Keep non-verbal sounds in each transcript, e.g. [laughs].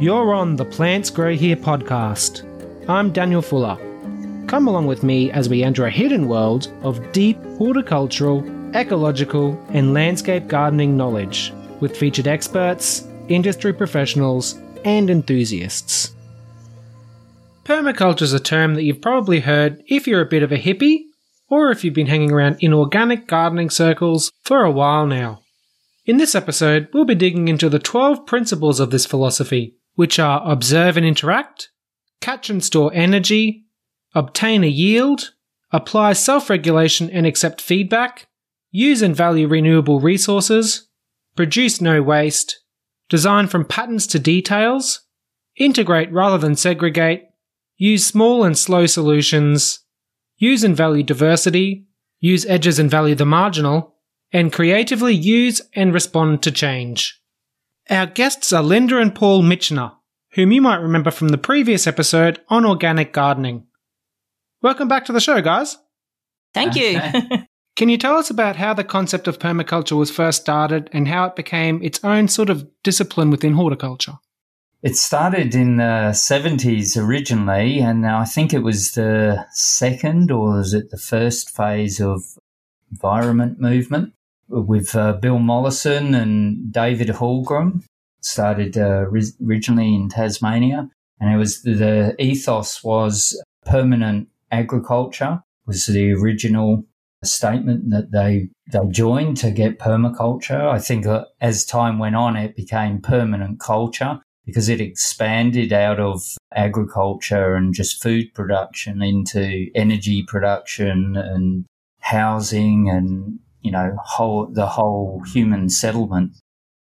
You're on the Plants Grow Here podcast. I'm Daniel Fuller. Come along with me as we enter a hidden world of deep horticultural, ecological, and landscape gardening knowledge with featured experts, industry professionals, and enthusiasts. Permaculture is a term that you've probably heard if you're a bit of a hippie or if you've been hanging around in organic gardening circles for a while now. In this episode, we'll be digging into the 12 principles of this philosophy, which are observe and interact, catch and store energy, obtain a yield, apply self regulation and accept feedback, use and value renewable resources, produce no waste, design from patterns to details, integrate rather than segregate, use small and slow solutions, use and value diversity, use edges and value the marginal, and creatively use and respond to change. Our guests are Linda and Paul Mitchener, whom you might remember from the previous episode on organic gardening. Welcome back to the show, guys. Thank you. [laughs] Can you tell us about how the concept of permaculture was first started and how it became its own sort of discipline within horticulture? It started in the 70s originally, and I think it was the second or was it the first phase of environment movement with uh, Bill Mollison and David Holmgren. Started uh, originally in Tasmania, and it was the ethos was permanent agriculture was the original statement that they they joined to get permaculture. I think uh, as time went on, it became permanent culture because it expanded out of agriculture and just food production into energy production and housing and you know whole the whole human settlement.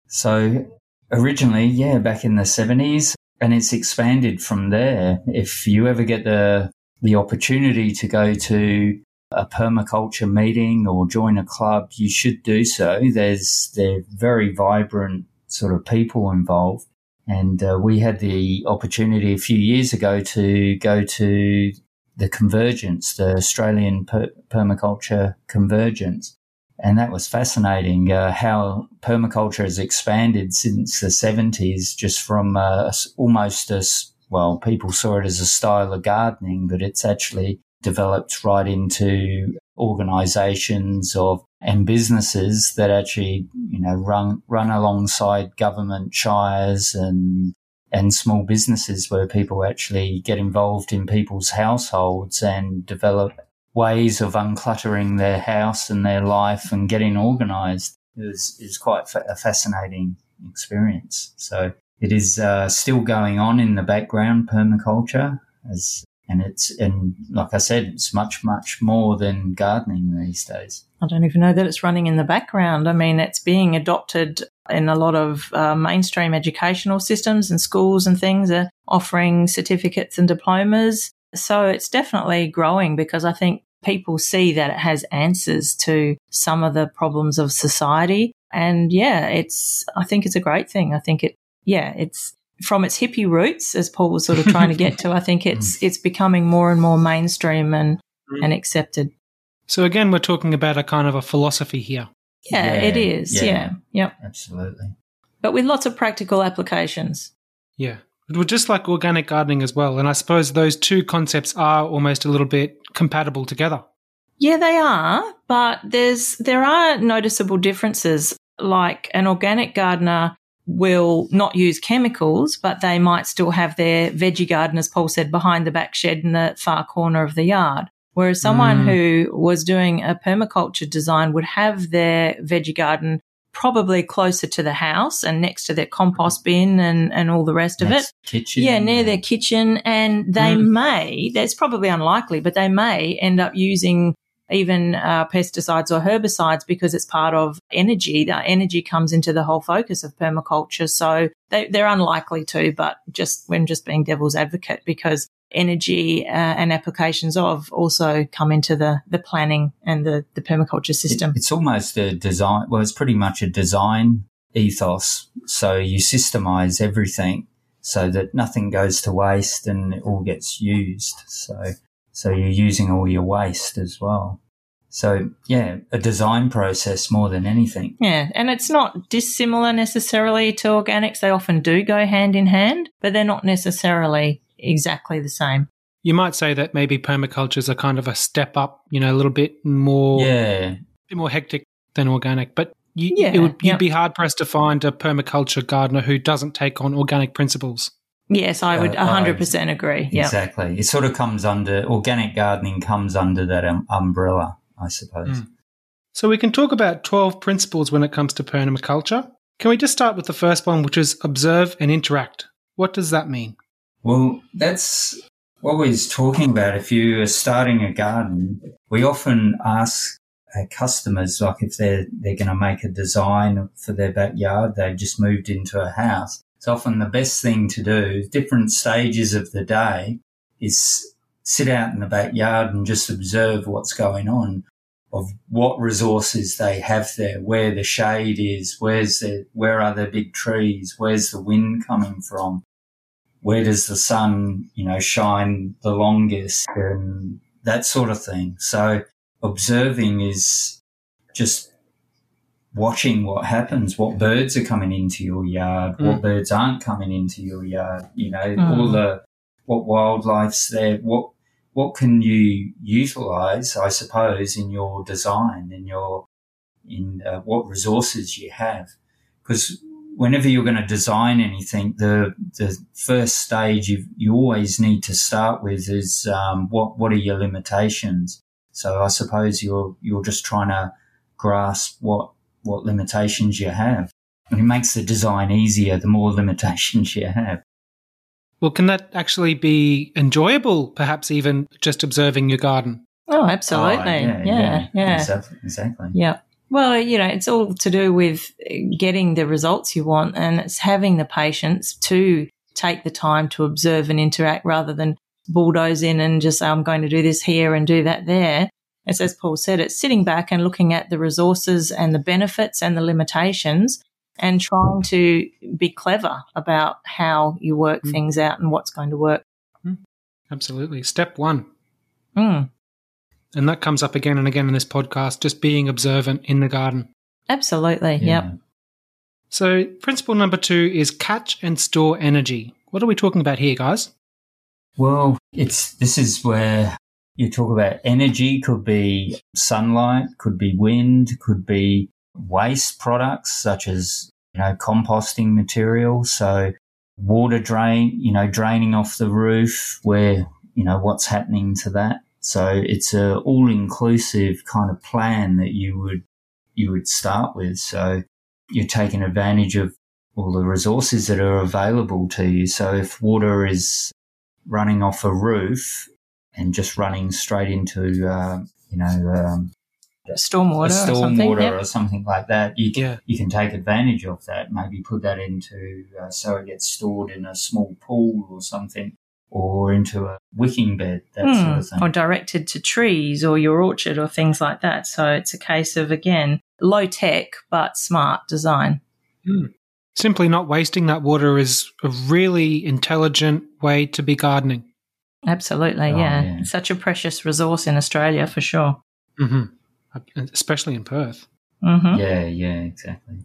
So originally, yeah, back in the seventies, and it's expanded from there. If you ever get the the opportunity to go to a permaculture meeting or join a club, you should do so. There's they're very vibrant sort of people involved. And uh, we had the opportunity a few years ago to go to the convergence, the Australian per- permaculture convergence. And that was fascinating uh, how permaculture has expanded since the 70s, just from uh, almost as well, people saw it as a style of gardening, but it's actually developed right into organizations of and businesses that actually, you know, run run alongside government shires and and small businesses where people actually get involved in people's households and develop ways of uncluttering their house and their life and getting organized is is quite a fascinating experience. So it is uh, still going on in the background, permaculture, as and it's and like I said, it's much much more than gardening these days. I don't even know that it's running in the background. I mean, it's being adopted in a lot of uh, mainstream educational systems and schools and things are offering certificates and diplomas. So it's definitely growing because I think people see that it has answers to some of the problems of society. And yeah, it's, I think it's a great thing. I think it, yeah, it's from its hippie roots, as Paul was sort of trying to get to, I think [laughs] it's it's becoming more and more mainstream and mm. and accepted. So again, we're talking about a kind of a philosophy here. Yeah, yeah it is. Yeah. yeah. Yep. Absolutely. But with lots of practical applications. Yeah. Well, just like organic gardening as well. And I suppose those two concepts are almost a little bit compatible together. Yeah, they are, but there's there are noticeable differences. Like an organic gardener will not use chemicals, but they might still have their veggie garden, as Paul said, behind the back shed in the far corner of the yard. Whereas someone mm. who was doing a permaculture design would have their veggie garden probably closer to the house and next to their compost bin and, and all the rest of it. Kitchen. Yeah, near their kitchen. And they mm. may, that's probably unlikely, but they may end up using even uh, pesticides or herbicides because it's part of energy. The energy comes into the whole focus of permaculture. So they, are unlikely to, but just when just being devil's advocate because energy uh, and applications of also come into the, the planning and the, the permaculture system. It's almost a design, well, it's pretty much a design ethos. So you systemize everything so that nothing goes to waste and it all gets used. So so you're using all your waste as well. So, yeah, a design process more than anything. Yeah, and it's not dissimilar necessarily to organics. They often do go hand in hand, but they're not necessarily exactly the same. You might say that maybe permaculture is a kind of a step up, you know, a little bit more, Yeah. bit more hectic than organic. But you, Yeah, it would, you'd yep. be hard pressed to find a permaculture gardener who doesn't take on organic principles. Yes, I would Uh, 100% agree. Yeah. Exactly. It sort of comes under, organic gardening comes under that um, umbrella, I suppose. Mm. So we can talk about 12 principles when it comes to permaculture. Can we just start with the first one, which is observe and interact? What does that mean? Well, that's what we was talking about. If you are starting a garden, we often ask customers, like if they're they're going to make a design for their backyard, they've just moved into a house. It's often the best thing to do. Different stages of the day is sit out in the backyard and just observe what's going on. Of what resources they have there, where the shade is, where's the, where are the big trees, where's the wind coming from, where does the sun, you know, shine the longest and that sort of thing. So observing is just watching what happens, what birds are coming into your yard, what Mm. birds aren't coming into your yard, you know, Mm. all the, what wildlife's there, what, what can you utilize, I suppose, in your design, in your, in uh, what resources you have. Because whenever you're going to design anything, the the first stage you you always need to start with is um, what what are your limitations. So I suppose you're you're just trying to grasp what what limitations you have, and it makes the design easier the more [laughs] limitations you have. Well, can that actually be enjoyable, perhaps even just observing your garden? Oh, absolutely. Oh, yeah, yeah. exactly. exactly. Yeah. Well, you know, it's all to do with getting the results you want and it's having the patience to take the time to observe and interact rather than bulldoze in and just say, I'm going to do this here and do that there. It's as Paul said, it's sitting back and looking at the resources and the benefits and the limitations and trying to be clever about how you work Mm. things out and what's going to work. Absolutely. Step one. Mm, And that comes up again and again in this podcast, just being observant in the garden. absolutely. Yep. So, principle number two is catch and store energy. What are we talking about here, guys? Well, it's this is where you talk about energy could be sunlight, could be wind, could be waste products such as you know composting material. So water drain, you know, draining off the roof, where you know what's happening to that. So it's a all inclusive kind of plan that you would you would start with. So you're taking advantage of all the resources that are available to you. So if water is running off a roof and just running straight into, uh, you know, um, Stormwater a or something. stormwater Yep. or something like that, you can, Yeah. you can take advantage of that. Maybe put that into uh, so it gets stored in a small pool or something, or into a wicking bed, that sort Mm, of thing. or directed to trees or your orchard or things like that. So it's a case of, again, low tech but smart design. Simply not wasting that water is a really intelligent way to be gardening. Absolutely, Oh, yeah. yeah. Such a precious resource in Australia for sure. hmm Especially in Perth. hmm yeah, yeah, exactly.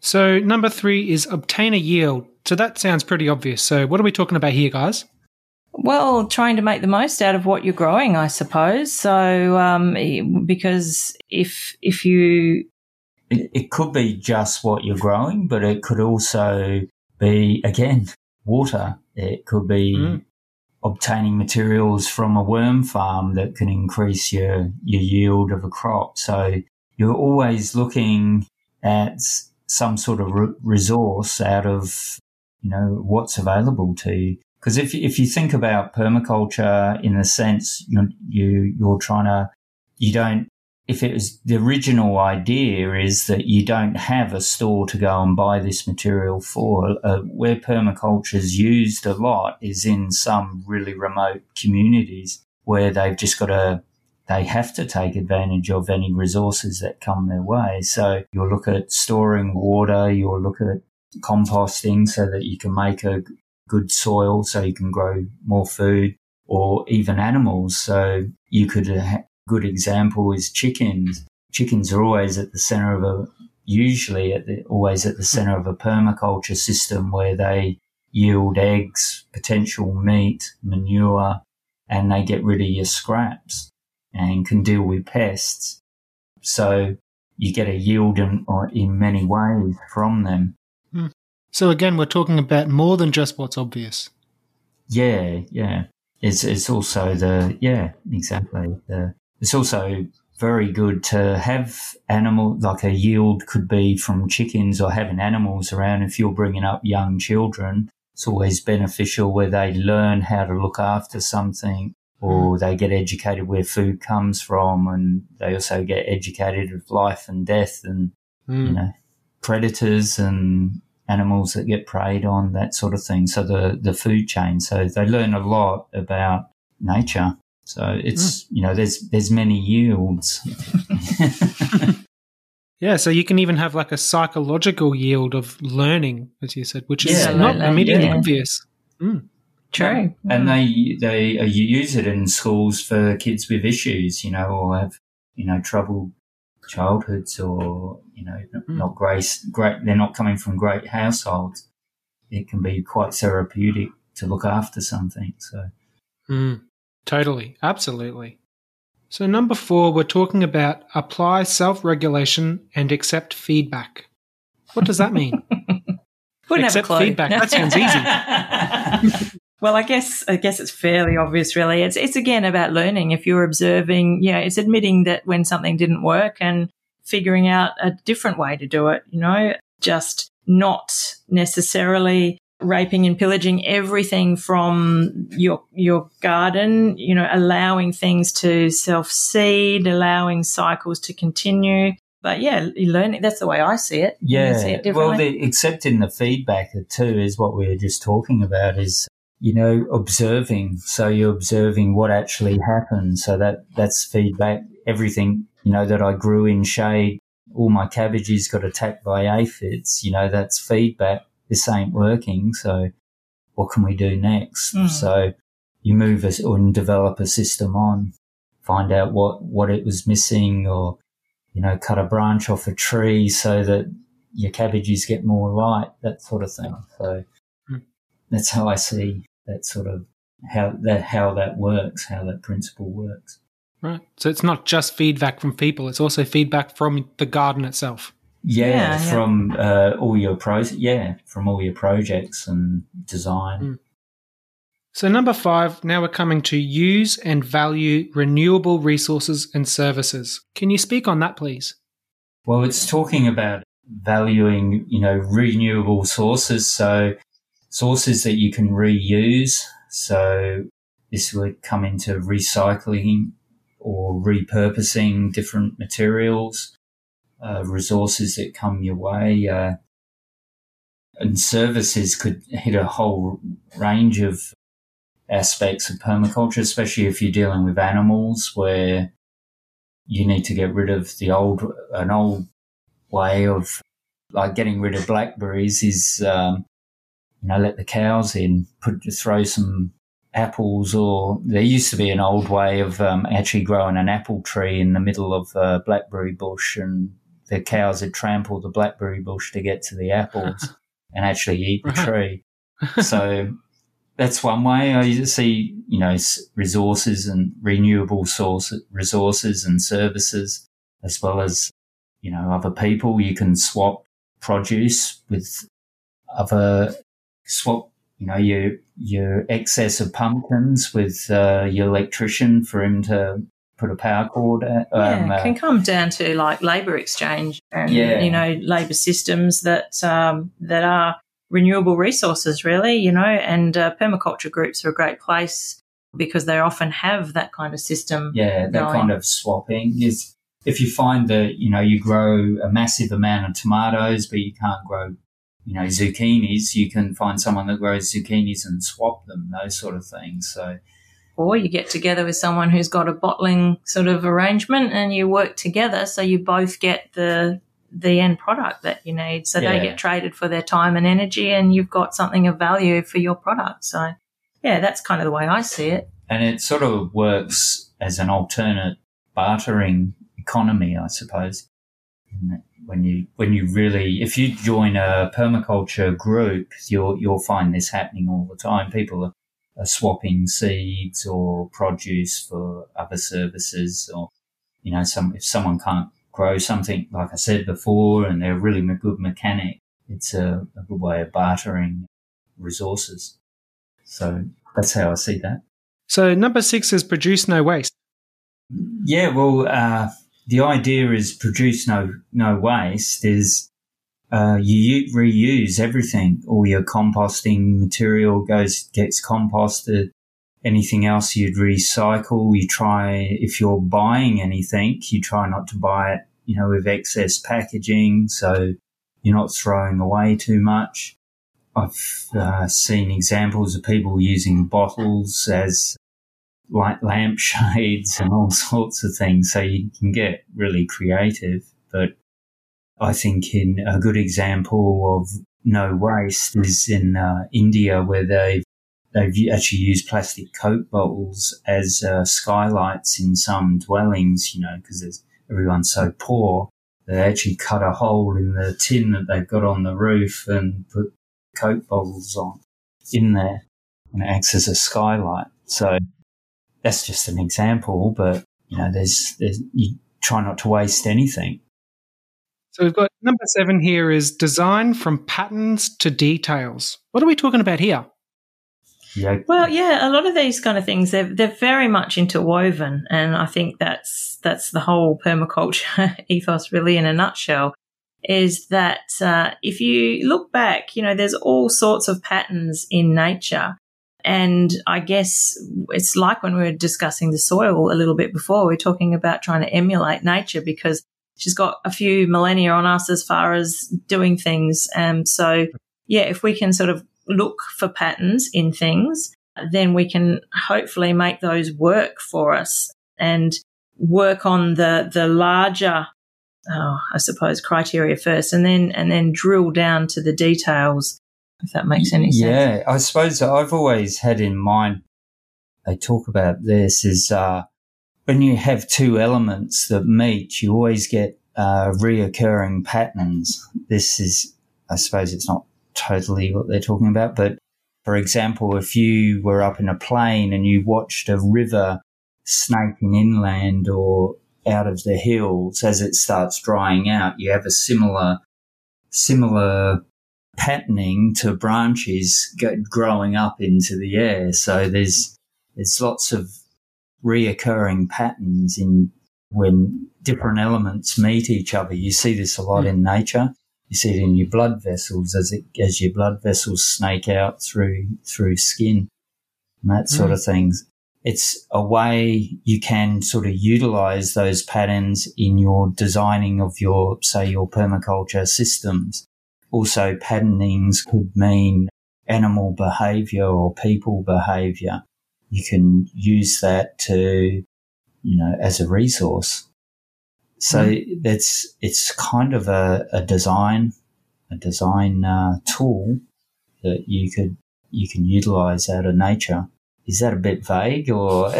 So, number three is obtain a yield. So, that sounds pretty obvious. So, what are we talking about here, guys? Well, trying to make the most out of what you're growing, I suppose. So, um, because if if you It, it could be just what you're growing, but it could also be, again, water. It could be Mm. obtaining materials from a worm farm that can increase your, your yield of a crop. So you're always looking at some sort of re- resource out of, you know, what's available to you. Because if, if you think about permaculture in the sense you you, you're trying to, you don't if it was the original idea is that you don't have a store to go and buy this material for, uh, where permaculture is used a lot is in some really remote communities where they've just got to, they have to take advantage of any resources that come their way. So you'll look at storing water, you'll look at composting so that you can make a good soil so you can grow more food or even animals. So you could uh, ha- good example is chickens. Chickens are always at the center of a, usually at the, always at the center of a permaculture system where they yield eggs, potential meat, manure, and they get rid of your scraps and can deal with pests. So you get a yield in, in many ways from them. So again, we're talking about more than just what's obvious. Yeah, yeah. It's it's also the yeah exactly. The, it's also very good to have animal like a yield could be from chickens or having animals around. If you're bringing up young children, it's always beneficial where they learn how to look after something or mm. they get educated where food comes from and they also get educated of life and death and mm. you know predators and animals that get preyed on that sort of thing so the the food chain so they learn a lot about nature so it's mm. you know there's there's many yields [laughs] [laughs] yeah so you can even have like a psychological yield of learning as you said which is yeah, not immediately yeah. obvious mm. True. And they they uh, use it in schools for kids with issues, you know, or have you know troubled childhoods, or you know mm. not great great. They're not coming from great households. It can be quite therapeutic to look after something. So, mm. totally, absolutely. So number four, we're talking about apply self-regulation and accept feedback. What does that mean? [laughs] Accept feedback. That sounds easy. [laughs] Well, I guess I guess it's fairly obvious, really. It's it's again about learning. If you're observing, yeah, it's admitting that when something didn't work and figuring out a different way to do it. You know, just not necessarily raping and pillaging everything from your your garden. You know, allowing things to self seed, allowing cycles to continue. But yeah, learning, that's the way I see it. Yeah. See it well, the, accepting the feedback too is what we were just talking about is you know, observing. So you're observing what actually happened. So that, that's feedback. Everything, you know, that I grew in shade, all my cabbages got attacked by aphids, you know, that's feedback. This ain't working. So what can we do next? Mm. So you move us and develop a system on, find out what, what it was missing or, you know, cut a branch off a tree so that your cabbages get more light, that sort of thing. So hmm. that's how I see that sort of how that how that works, how that principle works. Right. So it's not just feedback from people; it's also feedback from the garden itself. Yeah, yeah from yeah. Uh, all your pros. Yeah, from all your projects and design. Mm. So number five. Now we're coming to use and value renewable resources and services. Can you speak on that, please? Well, it's talking about valuing, you know, renewable sources. So sources that you can reuse. So this would come into recycling or repurposing different materials, uh, resources that come your way. Uh, and services could hit a whole range of aspects of permaculture, especially if you're dealing with animals where you need to get rid of the old, an old way of like getting rid of blackberries is, um, you know, let the cows in, put throw some apples, or there used to be an old way of um, actually growing an apple tree in the middle of a blackberry bush, and the cows would trample the blackberry bush to get to the apples [laughs] and actually eat the tree. [laughs] so that's one way I see, you know, resources and renewable source resources and services, as well as, you know, other people. You can swap produce with other swap, you know, your your excess of pumpkins with uh, your electrician for him to put a power cord. At, um, yeah, it can come down to like labour exchange and yeah. you know labour systems that um, that are renewable resources, really. You know, and uh, permaculture groups are a great place because they often have that kind of system. Yeah, that going. kind of swapping is. If you find that you know you grow a massive amount of tomatoes, but you can't grow you know, zucchinis, you can find someone that grows zucchinis and swap them, those sort of things. So, or you get together with someone who's got a bottling sort of arrangement and you work together so you both get the the end product that you need. So yeah. they get traded for their time and energy and you've got something of value for your product. So yeah, that's kind of the way I see it. And it sort of works as an alternate bartering economy, I suppose. When you when you really if you join a permaculture group, you'll you'll find this happening all the time. People are, are swapping seeds or produce for other services, or you know, some if someone can't grow something, like I said before, and they're really a good mechanic, it's a, a good way of bartering resources. So that's how I see that. So number six is produce no waste. Yeah, well, uh, the idea is produce no no waste. Is uh, you reuse everything. All your composting material goes gets composted. Anything else you'd recycle. You try if you're buying anything, you try not to buy it, you know, with excess packaging, so you're not throwing away too much. I've uh, seen examples of people using bottles as light lampshades and all [laughs] sorts of things. So you can get really creative. But I think in a good example of no waste is in uh, India where they've they've actually used plastic Coke bottles as uh, skylights in some dwellings. You know, because everyone's so poor. They actually cut a hole in the tin that they've got on the roof and put Coke bottles on in there and it acts as a skylight. So that's just an example, but you know, there's, there's you try not to waste anything. So we've got number seven here is design from patterns to details. What are we talking about here? Yeah. Well, yeah, a lot of these kind of things they're they're very much interwoven, and I think that's that's the whole permaculture [laughs] ethos, really, in a nutshell. Is that uh, if you look back, you know, there's all sorts of patterns in nature, and I guess it's like when we were discussing the soil a little bit before, we are talking about trying to emulate nature because she's got a few millennia on us as far as doing things. And so, yeah, if we can sort of look for patterns in things, then we can hopefully make those work for us and work on the, the larger, oh, I suppose criteria first and then, and then drill down to the details if that makes any sense. Yeah, I suppose I've always had in mind, they talk about this is uh, when you have two elements that meet, you always get uh, reoccurring patterns. This is, I suppose it's not totally what they're talking about, but for example, if you were up in a plane and you watched a river snaking inland or out of the hills as it starts drying out, you have a similar similar patterning to branches growing up into the air. So there's there's lots of reoccurring patterns in when different elements meet each other. You see this a lot in nature. You see it in your blood vessels as it as your blood vessels snake out through through skin and that sort mm. of things. It's a way you can sort of utilize those patterns in your designing of your, say, your permaculture systems. Also, patternings could mean animal behavior or people behavior. You can use that to, you know, as a resource. So mm. that's, it's kind of a, a design, a design uh, tool that you could, you can utilize out of nature is that a bit vague or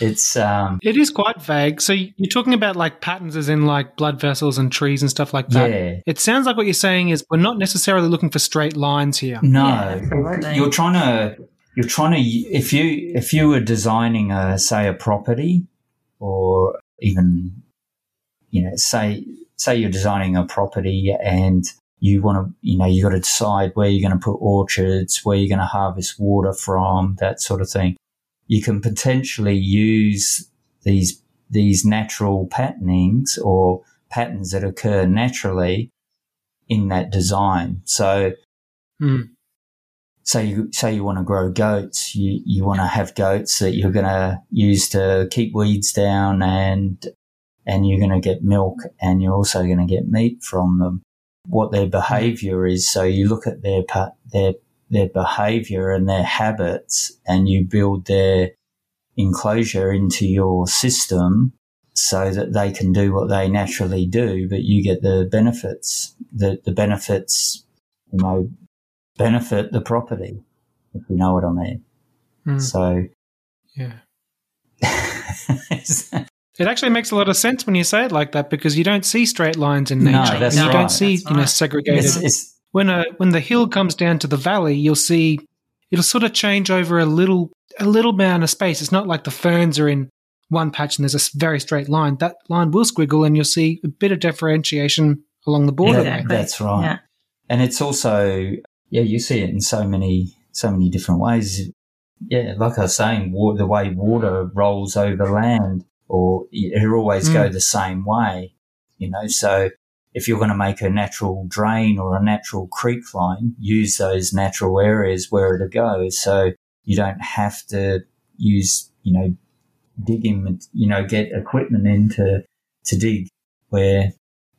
it's [laughs] um it is quite vague. So you're talking about like patterns as in like blood vessels and trees and stuff like that? Yeah. It sounds like what you're saying is we're not necessarily looking for straight lines here. No. Yeah, you're trying to you're trying to if you if you were designing a say a property or even you know say say you're designing a property and you want to, you know, you got to decide where you're going to put orchards, where you're going to harvest water from, that sort of thing. You can potentially use these, these natural patternings or patterns that occur naturally in that design. So, mm. say you, say you want to grow goats, you, you want to have goats that you're going to use to keep weeds down and, and you're going to get milk and you're also going to get meat from them what their behavior is. So you look at their, their, their behavior and their habits and you build their enclosure into your system so that they can do what they naturally do, but you get the benefits, the, the benefits, you know, benefit the property, if you know what I mean. Mm. So, yeah. [laughs] It actually makes a lot of sense when you say it like that because you don't see straight lines in nature. No, nature. that's and you right. don't see, That's you know, right. segregated. It's, it's, when a when the hill comes down to the valley, you'll see it'll sort of change over a little a little amount of space. It's not like the ferns are in one patch and there's a very straight line. That line will squiggle, and you'll see a bit of differentiation along the border. Yeah. Exactly. That's right. Yeah. and it's also yeah you see it in so many so many different ways yeah like i was saying wa- the way water rolls over land or it'll always go Mm. the same way you know so if you're going to make a natural drain or a natural creek line use those natural areas where it'll go so you don't have to use you know digging you know get equipment in to to dig where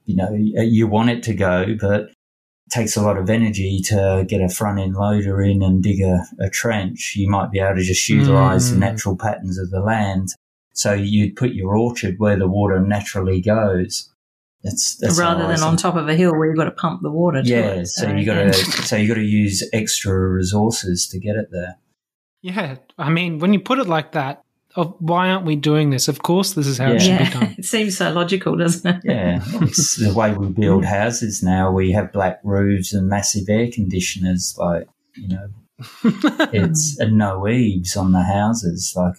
you know you want it to go but it takes a lot of energy to get a front end loader in and dig a, a trench. You might be able to just utilize the Mm. natural patterns of the land. So you'd put your orchard where the water naturally goes. That's, that's Rather than on top of a hill where you've got to pump the water to Yeah, it. so you got to so you got to [laughs] use extra resources to get it there. Yeah, I mean, when you put it like that, of why aren't we doing this? Of course, this is how it Yeah. should be done. [laughs] it seems so logical, doesn't it? Yeah, it's [laughs] the way we build houses now. We have black roofs and massive air conditioners. Like you know, it's and no eaves on the houses. Like,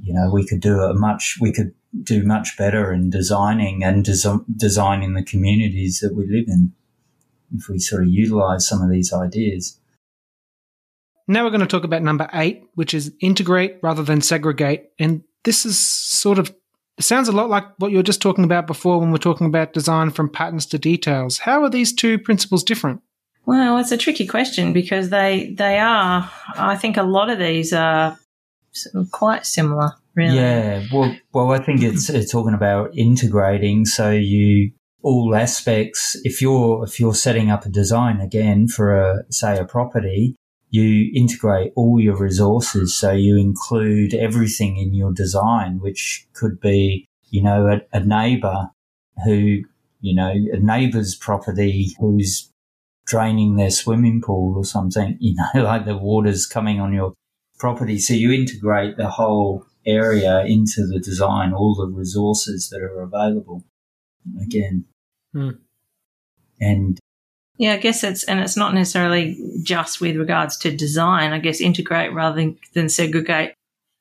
you know, we could do a much, we could do much better in designing and des- designing the communities that we live in if we sort of utilize some of these ideas. Now we're going to talk about number eight, which is integrate rather than segregate. And this is sort of it sounds a lot like what you were just talking about before when we're talking about design from patterns to details. How are these two principles different? Well, it's a tricky question because they they are. I think a lot of these are quite similar, really. Yeah, well, well, I think it's it's talking about integrating. So you all aspects. If you're if you're setting up a design again for a say a property, you integrate all your resources. So you include everything in your design, which could be you know a, a neighbour who you know a neighbour's property who's draining their swimming pool or something. [laughs] You know, like the water's coming on your property. So you integrate the whole area into the design, all the resources that are available. Again, Hmm. and Yeah, I guess it's and it's not necessarily just with regards to design. I guess integrate rather than, than segregate.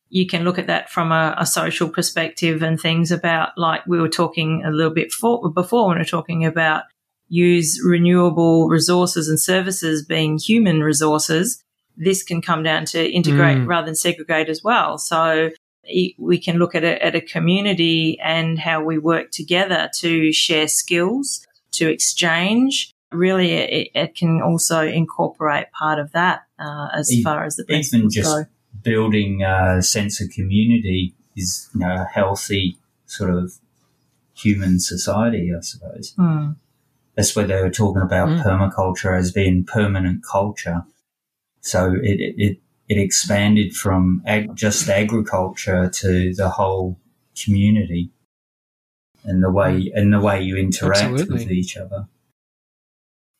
You can look at that from a, a social perspective and things about like we were talking a little bit for, before when we were talking about use renewable resources and services being human resources. This can come down to integrate Mm. rather than segregate as well. So e- we can look at it at a community and how we work together to share skills, to exchange. Really, it, it can also incorporate part of that uh, as E- far as the even just go. building a sense of community is you know a healthy sort of human society, I suppose. Hmm. That's where they were talking about Mm. permaculture as being permanent culture. So it, it, it, it expanded from ag- just agriculture to the whole community and the way, and the way you interact with each other.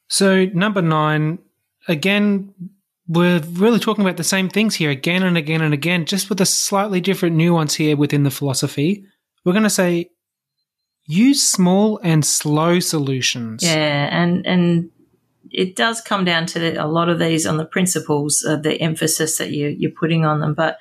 So, number nine, again, we're really talking about the same things here again and again and again, just with a slightly different nuance here within the philosophy. We're going to say use small and slow solutions. Yeah, and and it does come down to a lot of these on the principles of the emphasis that you you're putting on them. But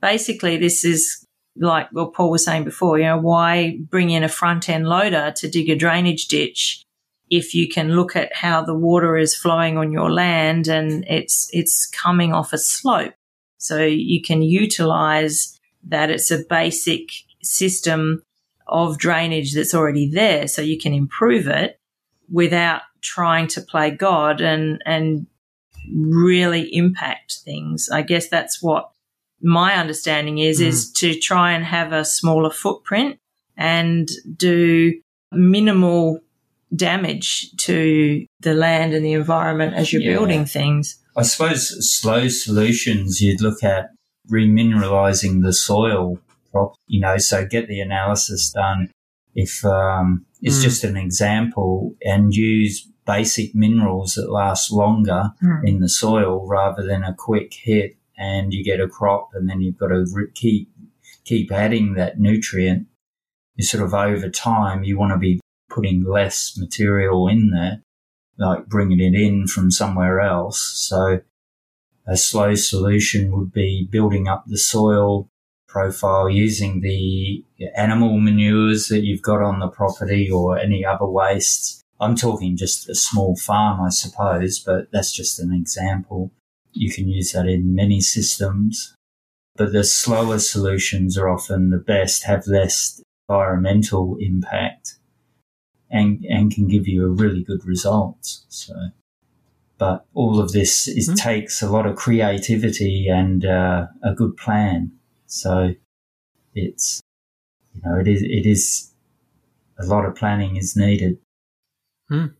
basically, this is like what Paul was saying before. You know, why bring in a front end loader to dig a drainage ditch if you can look at how the water is flowing on your land and it's it's coming off a slope, so you can utilize that. It's a basic system of drainage that's already there, so you can improve it without trying to play God and and really impact things. I guess that's what my understanding is is to try and have a smaller footprint and do minimal damage to the land and the environment as you're Yeah. building things. I suppose slow solutions, you'd look at remineralizing the soil, prop, you know, so get the analysis done. If um, it's Mm. just an example, and use basic minerals that last longer Mm. in the soil rather than a quick hit, and you get a crop, and then you've got to keep keep adding that nutrient. you sort of over time, you want to be putting less material in there, like bringing it in from somewhere else. So a slow solution would be building up the soil profile using the animal manures that you've got on the property or any other wastes. I'm talking just a small farm, I suppose, but that's just an example. You can use that in many systems. But the slower solutions are often the best, have less environmental impact and, and can give you a really good result. So, but all of this is, mm-hmm. takes a lot of creativity and uh, a good plan. So it's, you know, it is, it is a lot of planning is needed. Mm,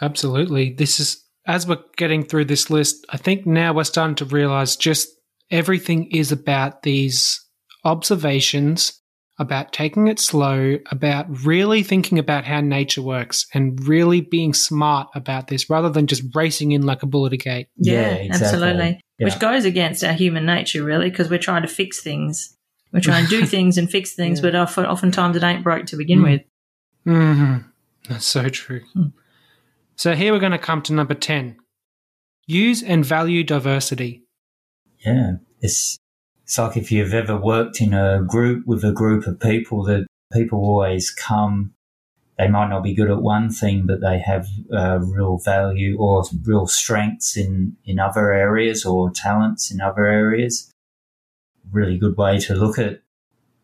absolutely. This is, as we're getting through this list, I think now we're starting to realize just everything is about these observations about taking it slow, about really thinking about how nature works and really being smart about this rather than just racing in like a bull at a gate. Yeah, yeah exactly. absolutely. Yeah. Which goes against our human nature, really, because we're trying to fix things. We're trying to do [laughs] things and fix things, yeah. but oftentimes it ain't broke to begin mm. with. Mm-hmm. That's so true. Mm. So here we're going to come to number 10 use and value diversity. Yeah, it's it's like if you've ever worked in a group with a group of people that people always come. They might not be good at one thing, but they have uh, real value or real strengths in, in other areas or talents in other areas. Really good way to look at,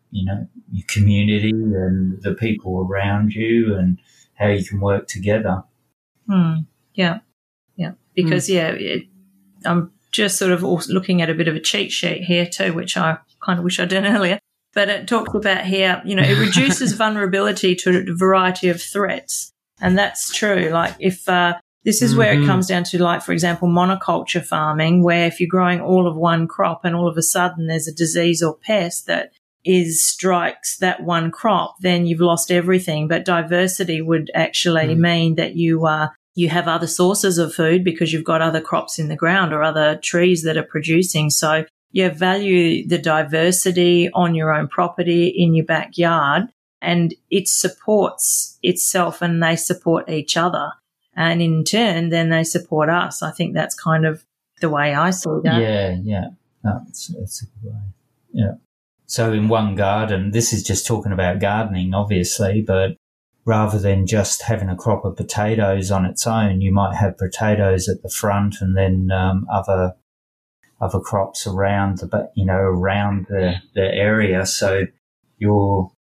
you know, your community and the people around you and how you can work together. Hmm. Yeah. Yeah. Because, mm. yeah, it, I'm just sort of looking at a bit of a cheat sheet here too, which I kind of wish I'd done [laughs] earlier. But it talks about here, you know, it reduces [laughs] vulnerability to a variety of threats. And that's true. Like if, uh, this is where mm-hmm. it comes down to like, for example, monoculture farming, where if you're growing all of one crop and all of a sudden there's a disease or pest that is strikes that one crop, then you've lost everything. But diversity would actually mm. mean that you are you have other sources of food because you've got other crops in the ground or other trees that are producing. So you value the diversity on your own property in your backyard and it supports itself and they support each other. And in turn, then they support us. I think that's kind of the way I saw that. Yeah, yeah. That's, that's a good way. Yeah. So in one garden, this is just talking about gardening, obviously, but rather than just having a crop of potatoes on its own, you might have potatoes at the front and then um, other other crops around the you know around the, the area. So you're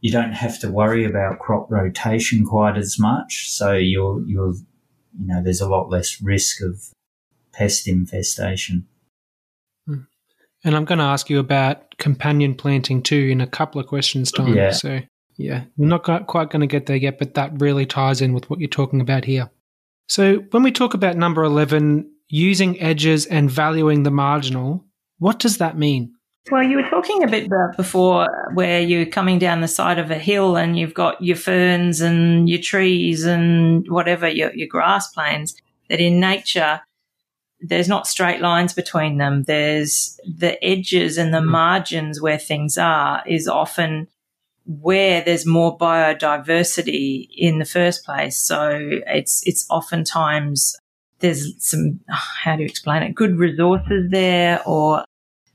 you don't have to worry about crop rotation quite as much. So you're you're you know there's a lot less risk of pest infestation. And I'm going to ask you about companion planting too in a couple of questions time. Yeah. So yeah, we're not quite going to get there yet, but that really ties in with what you're talking about here. So, when we talk about number 11, using edges and valuing the marginal, what does that mean? Well, you were talking a bit about before where you're coming down the side of a hill and you've got your ferns and your trees and whatever, your, your grass plains, that in nature, there's not straight lines between them. There's the edges and the mm-hmm. margins where things are is often where there's more biodiversity in the first place. So it's, it's oftentimes there's some, how do you explain it? Good resources there or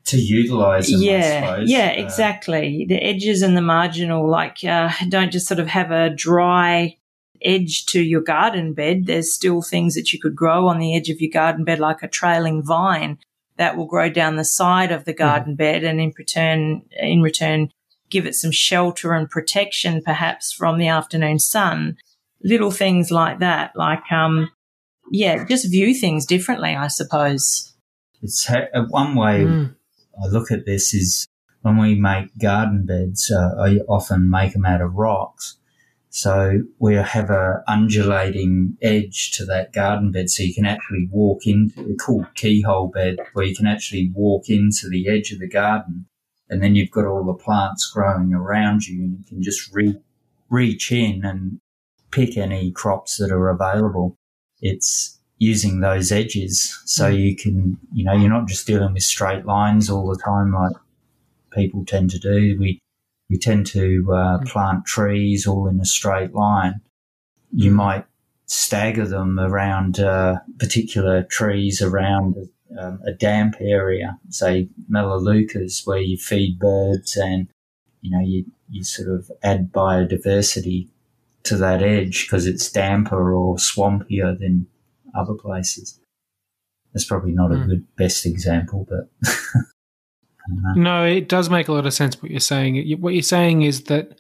to utilize them, yeah yeah exactly the edges and the marginal like uh, don't just sort of have a dry edge to your garden bed there's still things that you could grow on the edge of your garden bed like a trailing vine that will grow down the side of the mm-hmm. garden mm. bed and in return in return give it some shelter and protection perhaps from the afternoon sun. Little things like that, like, um, yeah, just view things differently, I suppose. It's ha- uh, one way mm. I look at this is when we make garden beds, uh, I often make them out of rocks. So we have a undulating edge to that garden bed, so you can actually walk into a cool keyhole bed where you can actually walk into the edge of the garden and then you've got all the plants growing around you and you can just re- reach in and pick any crops that are available. It's using those edges so mm. you can, you know, you're not just dealing with straight lines all the time like people tend to do. We, we tend to uh, mm. plant trees all in a straight line. You mm. might stagger them around uh, particular trees around um, a damp area, say melaleucas, where you feed birds and you know you, you sort of add biodiversity to that edge because it's damper or swampier than other places. That's probably not mm. a good best example, but [laughs] no, it does make a lot of sense what you're saying. What you're saying is that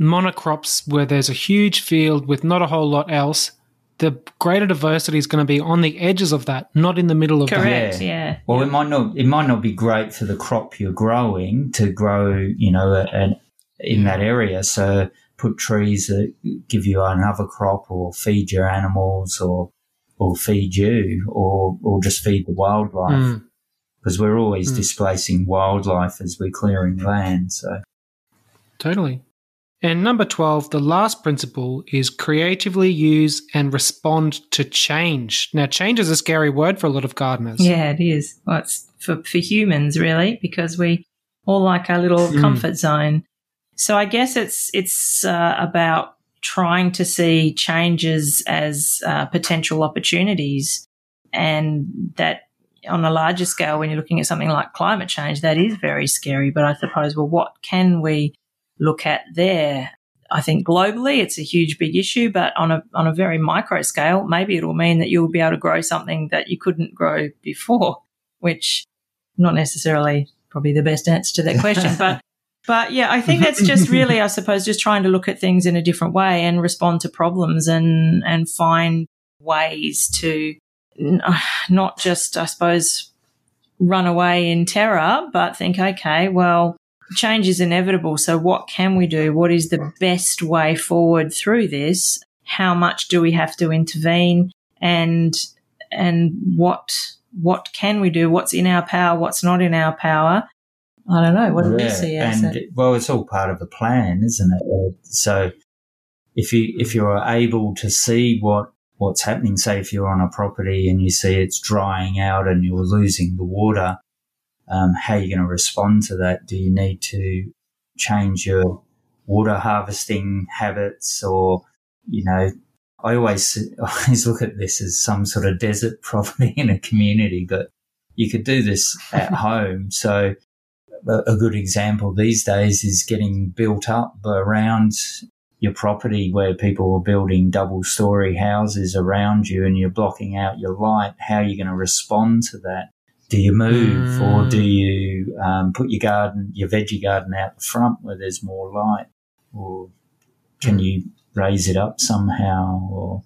monocrops where there's a huge field with not a whole lot else, the greater diversity is going to be on the edges of that, not in the middle of Correct, that. Yeah. yeah. Well, it might not. It might not be great for the crop you're growing to grow. You know, and in that area. So put trees that give you another crop, or feed your animals, or or feed you, or or just feed the wildlife. Mm because we're always mm. displacing wildlife as we're clearing land. So, totally. And number 12, the last principle is creatively use and respond to change. Now, change is a scary word for a lot of gardeners. Yeah, it is. Well, it's for, for humans, really, because we all like our little mm. comfort zone. So I guess it's, it's uh, about trying to see changes as uh, potential opportunities and that on a larger scale, when you're looking at something like climate change, that is very scary. But I suppose, well, what can we look at there? I think globally it's a huge big issue, but on a on a very micro scale, maybe it'll mean that you'll be able to grow something that you couldn't grow before, which not necessarily probably the best answer to that question. but [laughs] but yeah, I think that's just really, I suppose, just trying to look at things in a different way and respond to problems and and find ways to Uh, not just, I suppose, run away in terror, but think, okay, well, change is inevitable. So what can we do? What is the best way forward through this? How much do we have to intervene? And, and what, what can we do? What's in our power? What's not in our power? I don't know. What do yeah, you see as and, it? Well, it's all part of the plan, isn't it? So if you, if you're able to see what what's happening. Say if you're on a property and you see it's drying out and you're losing the water, um, how are you going to respond to that? Do you need to change your water harvesting habits or, you know, I always, I [laughs] always look at this as some sort of desert [laughs] property in a community, but you could do this at [laughs] home. So a good example these days is getting built up around your property where people are building double story houses around you and you're blocking out your light, how are you going to respond to that? Do you move mm. or do you um, put your garden, your veggie garden out the front where there's more light? Or can mm. you raise it up somehow? Or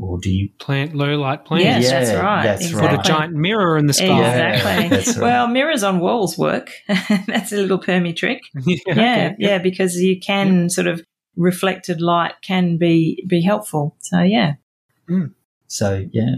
or do you plant low light plants? Yes, yeah, that's right. That's exactly. Put a giant mirror in the sky. Exactly. Yeah, right. [laughs] Well, mirrors on walls work. [laughs] that's a little permy trick. [laughs] yeah, yeah, okay. yeah, because you can sort of reflected light can be be helpful. So yeah. Mm. So yeah.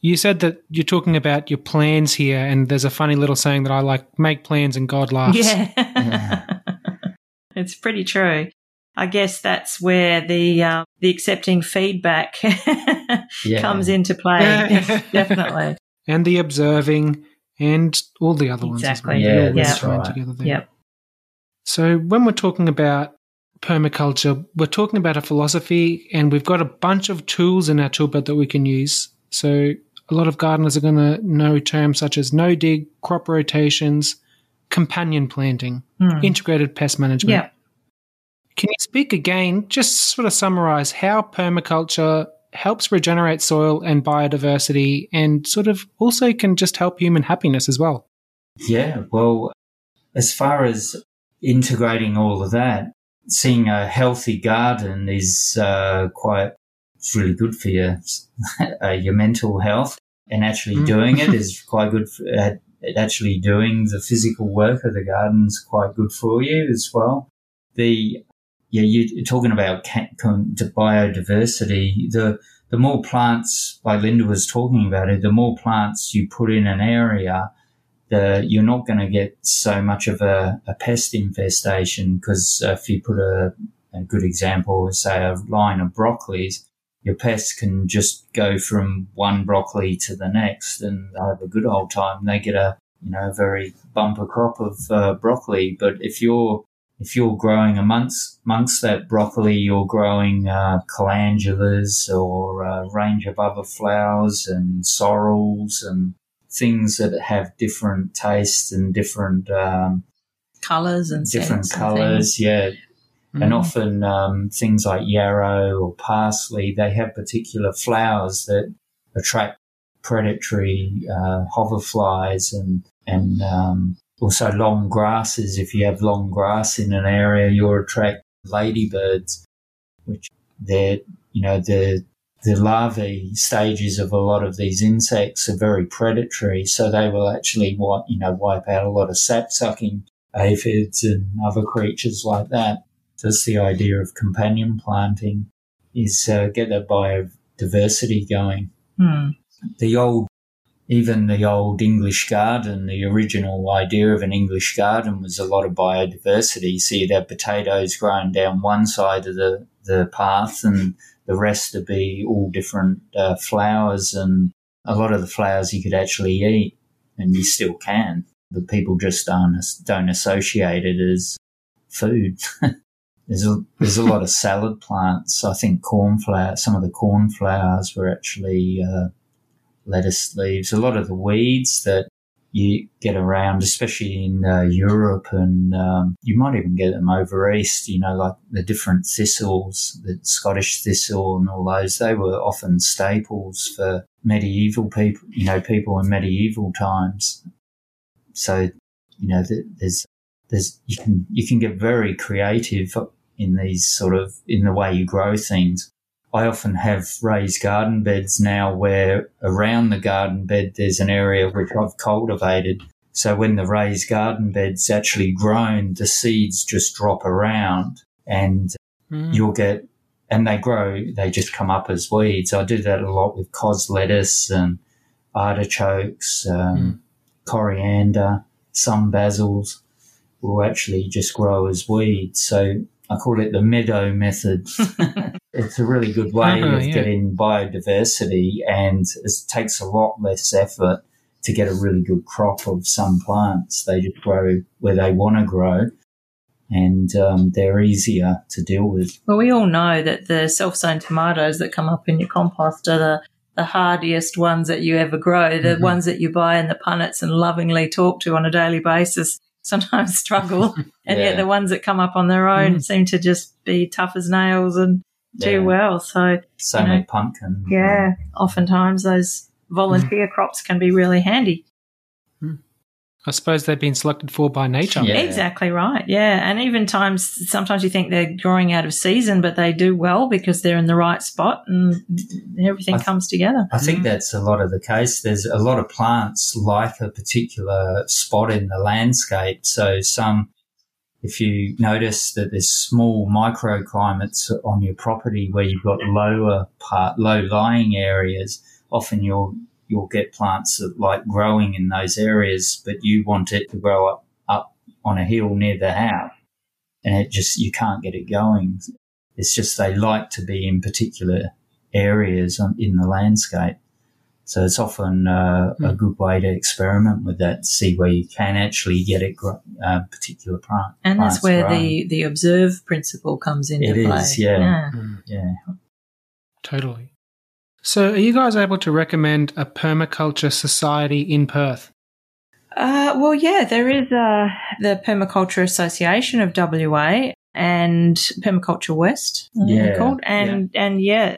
You said that you're talking about your plans here, and there's a funny little saying that I like: "Make plans and God laughs." Yeah, yeah. [laughs] it's pretty true. I guess that's where the uh, the accepting feedback [laughs] yeah. comes into play. [laughs] Definitely, and the observing, and all the other exactly. ones. Exactly. Yeah, yeah. Right. Together there. Yep. So when we're talking about permaculture, we're talking about a philosophy and we've got a bunch of tools in our toolbelt that we can use. So a lot of gardeners are going to know terms such as no dig, crop rotations, companion planting, mm. integrated pest management. Yeah. Can you speak again, just sort of summarize how permaculture helps regenerate soil and biodiversity and sort of also can just help human happiness as well? Yeah, well, as far as integrating all of that, seeing a healthy garden is uh, quite it's really good for your [laughs] uh, your mental health, and actually mm. doing it [laughs] is quite good. For, uh, actually doing the physical work of the garden is quite good for you as well. The yeah, you're talking about biodiversity. The the more plants, like Linda was talking about it, the more plants you put in an area, the, you're not going to get so much of a, a pest infestation because if you put a, a good example, say a line of broccolis, your pests can just go from one broccoli to the next and they have a good old time. They get a, you know, very bumper crop of uh, broccoli. But if you're, if you're growing amongst, amongst that broccoli, you're growing uh, or a range of other flowers and sorrels and things that have different tastes and different um, colors and different colors. Yeah. Mm-hmm. And often um, things like yarrow or parsley, they have particular flowers that attract predatory uh, hoverflies and and um, also long grasses. If you have long grass in an area, you'll attract ladybirds, which they're you know the the larvae stages of a lot of these insects are very predatory, so they will actually wipe, you know, wipe out a lot of sap sucking aphids and other creatures like that. That's the idea of companion planting is uh, get that biodiversity going. Hmm. The old, even the old English garden, the original idea of an English garden was a lot of biodiversity. So you'd have potatoes growing down one side of the, the path and the rest would be all different uh, flowers and a lot of the flowers you could actually eat and you still can. But people just don't, don't associate it as food. [laughs] there's a, there's a lot of salad plants. I think cornflower, some of the cornflowers were actually uh, lettuce leaves. A lot of the weeds that you get around, especially in uh, Europe, and um, you might even get them over east. You know, like the different thistles, the Scottish thistle, and all those. They were often staples for medieval people. You know, people in medieval times. So, you know, there's there's you can you can get very creative in these sort of in the way you grow things. I often have raised garden beds now where around the garden bed there's an area which I've cultivated. So when the raised garden bed's actually grown, the seeds just drop around and mm. you'll get, and they grow, they just come up as weeds. I do that a lot with cos lettuce and artichokes, um, mm. coriander, some basils will actually just grow as weeds. So I call it the meadow method. [laughs] it's a really good way uh-huh, of yeah. getting biodiversity, and it takes a lot less effort to get a really good crop of some plants. They just grow where they want to grow, and um, they're easier to deal with. Well, we all know that the self-sown tomatoes that come up in your compost are the the hardiest ones that you ever grow, the mm-hmm. ones that you buy in the punnets and lovingly talk to on a daily basis sometimes [laughs] struggle. [laughs] and yeah. yet the ones that come up on their own mm. seem to just be tough as nails and do yeah. well. So, so you know, pumpkin. Yeah, oftentimes those volunteer crops can be really handy. I suppose they've been selected for by nature. Yeah. Exactly right. Yeah. And even times, sometimes you think they're growing out of season, but they do well because they're in the right spot and everything th- comes together. I think mm. that's a lot of the case. There's a lot of plants like a particular spot in the landscape. So some, if you notice that there's small microclimates on your property where you've got lower part, low lying areas, often you'll you'll get plants that like growing in those areas, but you want it to grow up, up on a hill near the house. And it just, you can't get it going. It's just they like to be in particular areas in the landscape. So it's often uh, mm. a hmm. good way to experiment with that, see where you can actually get it a uh, particular plant. And that's where the, the observe principle comes into it play. Is, yeah. Yeah. Mm. yeah. Totally. So, are you guys able to recommend a permaculture society in Perth? Uh, well, yeah, there is uh, the Permaculture Association of WA and Permaculture West, yeah, called, and yeah. and yeah,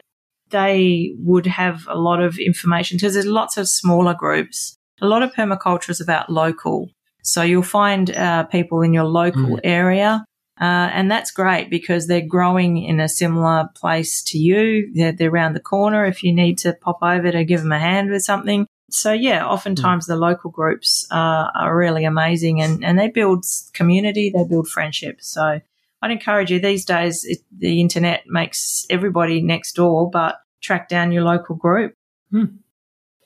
they would have a lot of information because there's lots of smaller groups. A lot of permaculture is about local, so you'll find uh, people in your local mm. area uh, and that's great because they're growing in a similar place to you. They're, they're around the corner if you need to pop over to give them a hand with something. So yeah, oftentimes mm. the local groups uh, are really amazing and, and they build community, they build friendship. So I'd encourage you these days, it, the internet makes everybody next door, but track down your local group. Mm.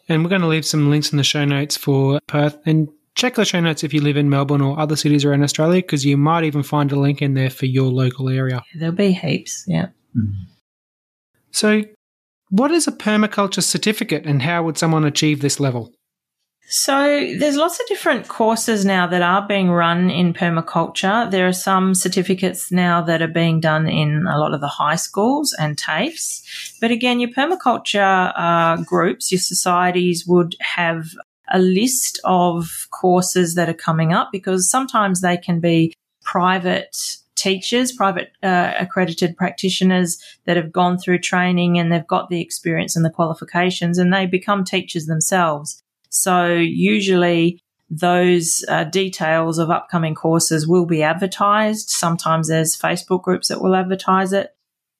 And we're going to leave some links in the show notes for Perth and check the show notes if you live in Melbourne or other cities around Australia because you might even find a link in there for your local area. There'll be heaps, yeah. Mm-hmm. So, what is a permaculture certificate and how would someone achieve this level? So there's lots of different courses now that are being run in permaculture. There are some certificates now that are being done in a lot of the high schools and TAFEs. But again, your permaculture uh, groups, your societies would have a list of courses that are coming up because sometimes they can be private teachers, private uh, accredited practitioners that have gone through training and they've got the experience and the qualifications and they become teachers themselves. So usually those uh, details of upcoming courses will be advertised. Sometimes there's Facebook groups that will advertise it.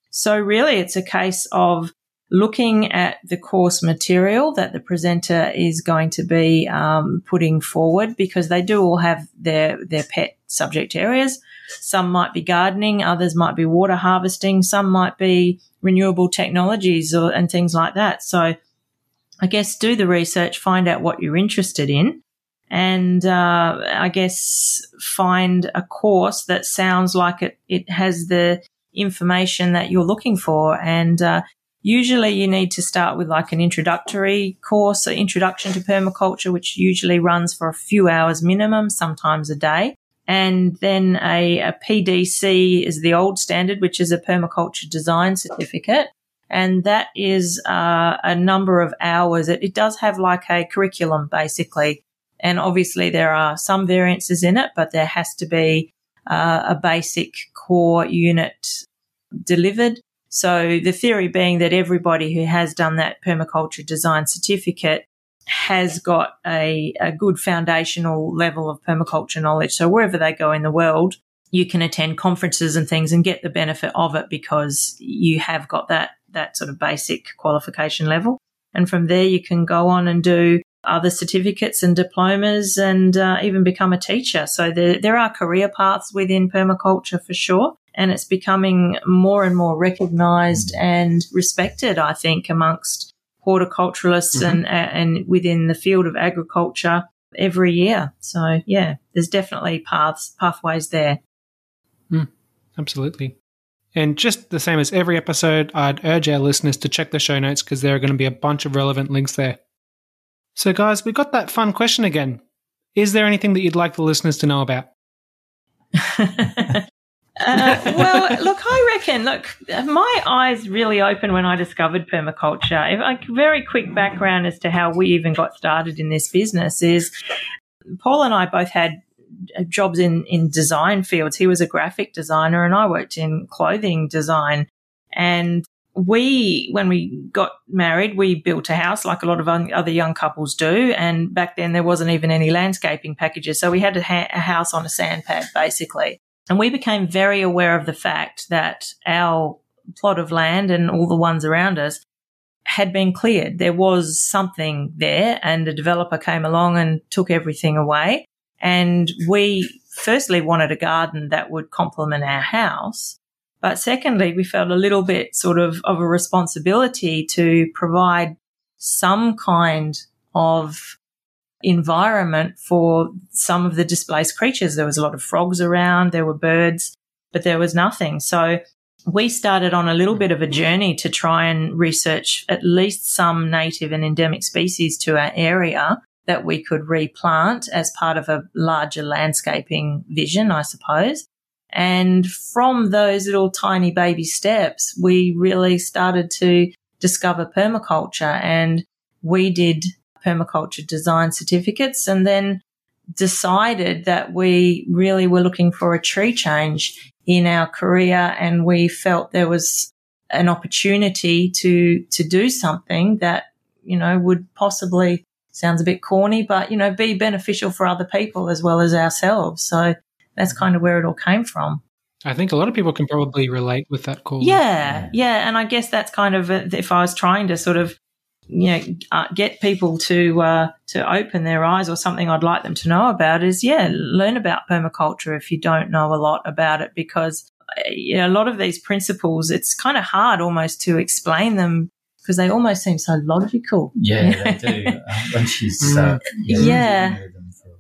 So really it's a case of looking at the course material that the presenter is going to be um, putting forward because they do all have their their pet subject areas. Some might be gardening, others might be water harvesting, some might be renewable technologies or, and things like that. So I guess do the research, find out what you're interested in, and uh, I guess find a course that sounds like it, it has the information that you're looking for. And uh, usually you need to start with like an introductory course, an introduction to permaculture, which usually runs for a few hours minimum, sometimes a day. And then a, a PDC is the old standard, which is a permaculture design certificate and that is uh, a number of hours. It, it, does have like a curriculum basically, and obviously there are some variances in it, but there has to be uh, a basic core unit delivered. So the theory being that everybody who has done that permaculture design certificate has got a, a good foundational level of permaculture knowledge. So wherever they go in the world, you can attend conferences and things and get the benefit of it because you have got that that sort of basic qualification level. And from there, you can go on and do other certificates and diplomas and uh, even become a teacher. So there, there are career paths within permaculture for sure. And it's becoming more and more recognized and respected, I think, amongst horticulturalists mm-hmm. and, and within the field of agriculture every year. So yeah, there's definitely paths, pathways there. Mm, absolutely. And just the same as every episode, I'd urge our listeners to check the show notes because there are going to be a bunch of relevant links there. So, guys, we got that fun question again. Is there anything that you'd like the listeners to know about? [laughs] uh, well, look, I reckon, look, my eyes really opened when I discovered permaculture. If, like, very quick background as to how we even got started in this business is Paul and I both had jobs in, in design fields. He was a graphic designer and I worked in clothing design. And we, when we got married, we built a house like a lot of other young couples do. And back then there wasn't even any landscaping packages. So we had a, ha- a house on a sand pad basically. And we became very aware of the fact that our plot of land and all the ones around us had been cleared. There was something there and a developer came along and took everything away. And we firstly wanted a garden that would complement our house. But secondly, we felt a little bit sort of of a responsibility to provide some kind of environment for some of the displaced creatures. There was a lot of frogs around, there were birds, but there was nothing. So we started on a little bit of a journey to try and research at least some native and endemic species to our area that we could replant as part of a larger landscaping vision, I suppose. And from those little tiny baby steps, we really started to discover permaculture and we did permaculture design certificates and then decided that we really were looking for a tree change in our career and we felt there was an opportunity to to do something that you know would possibly sounds a bit corny, but you know, be beneficial for other people as well as ourselves. So that's kind of where it all came from. I think a lot of people can probably relate with that call. Yeah, yeah, and I guess that's kind of if I was trying to sort of you know uh, get people to uh, to open their eyes or something I'd like them to know about is yeah, learn about permaculture if you don't know a lot about it because uh, you know, a lot of these principles it's kind of hard almost to explain them because they almost seem so logical. Yeah, [laughs] they do. Uh, when she's uh, yeah. yeah.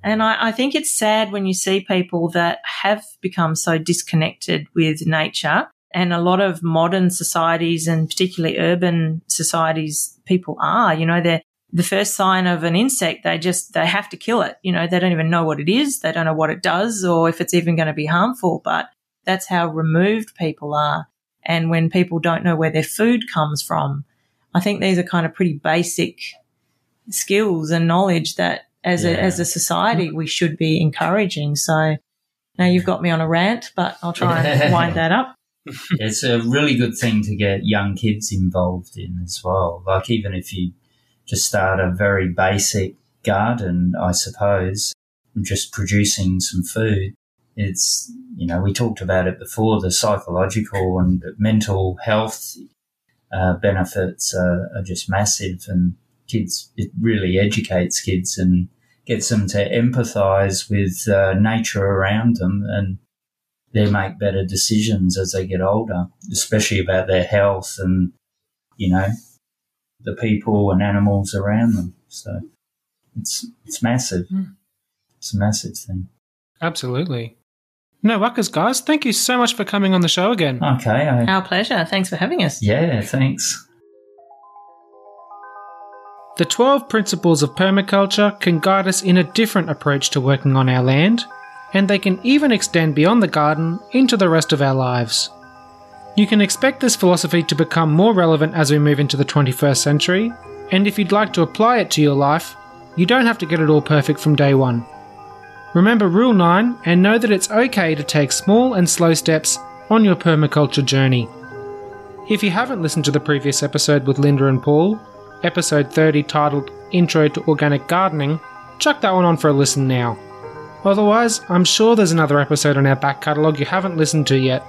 And I, I, think it's sad when you see people that have become so disconnected with nature. And a lot of modern societies and particularly urban societies, people are, you know, they're, the first sign of an insect, they just, they have to kill it. You know, they don't even know what it is. They don't know what it does or if it's even going to be harmful, but that's how removed people are. And when people don't know where their food comes from, I think these are kind of pretty basic skills and knowledge that as yeah. a, as a society we should be encouraging. So now you've got me on a rant, but I'll try and [laughs] wind that up. [laughs] it's a really good thing to get young kids involved in as well. Like even if you just start a very basic garden, I suppose, just producing some food. It's, you know, we talked about it before, the psychological and mental health uh, benefits are, are just massive and kids, it really educates kids and gets them to empathize with uh, nature around them and they make better decisions as they get older, especially about their health and, you know, the people and animals around them. So it's, it's massive. Mm. It's a massive thing. Absolutely. No wuckers, guys. Thank you so much for coming on the show again. Okay. I, Our pleasure. Thanks for having us. Yeah, thanks. The 12 principles of permaculture can guide us in a different approach to working on our land, and they can even extend beyond the garden into the rest of our lives. You can expect this philosophy to become more relevant as we move into the 21st century, and if you'd like to apply it to your life, you don't have to get it all perfect from day one. Remember Rule 9 and know that it's okay to take small and slow steps on your permaculture journey. If you haven't listened to the previous episode with Linda and Paul, episode 30 titled Intro to Organic Gardening, chuck that one on for a listen now. Otherwise, I'm sure there's another episode on our back catalogue you haven't listened to yet.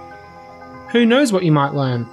Who knows what you might learn?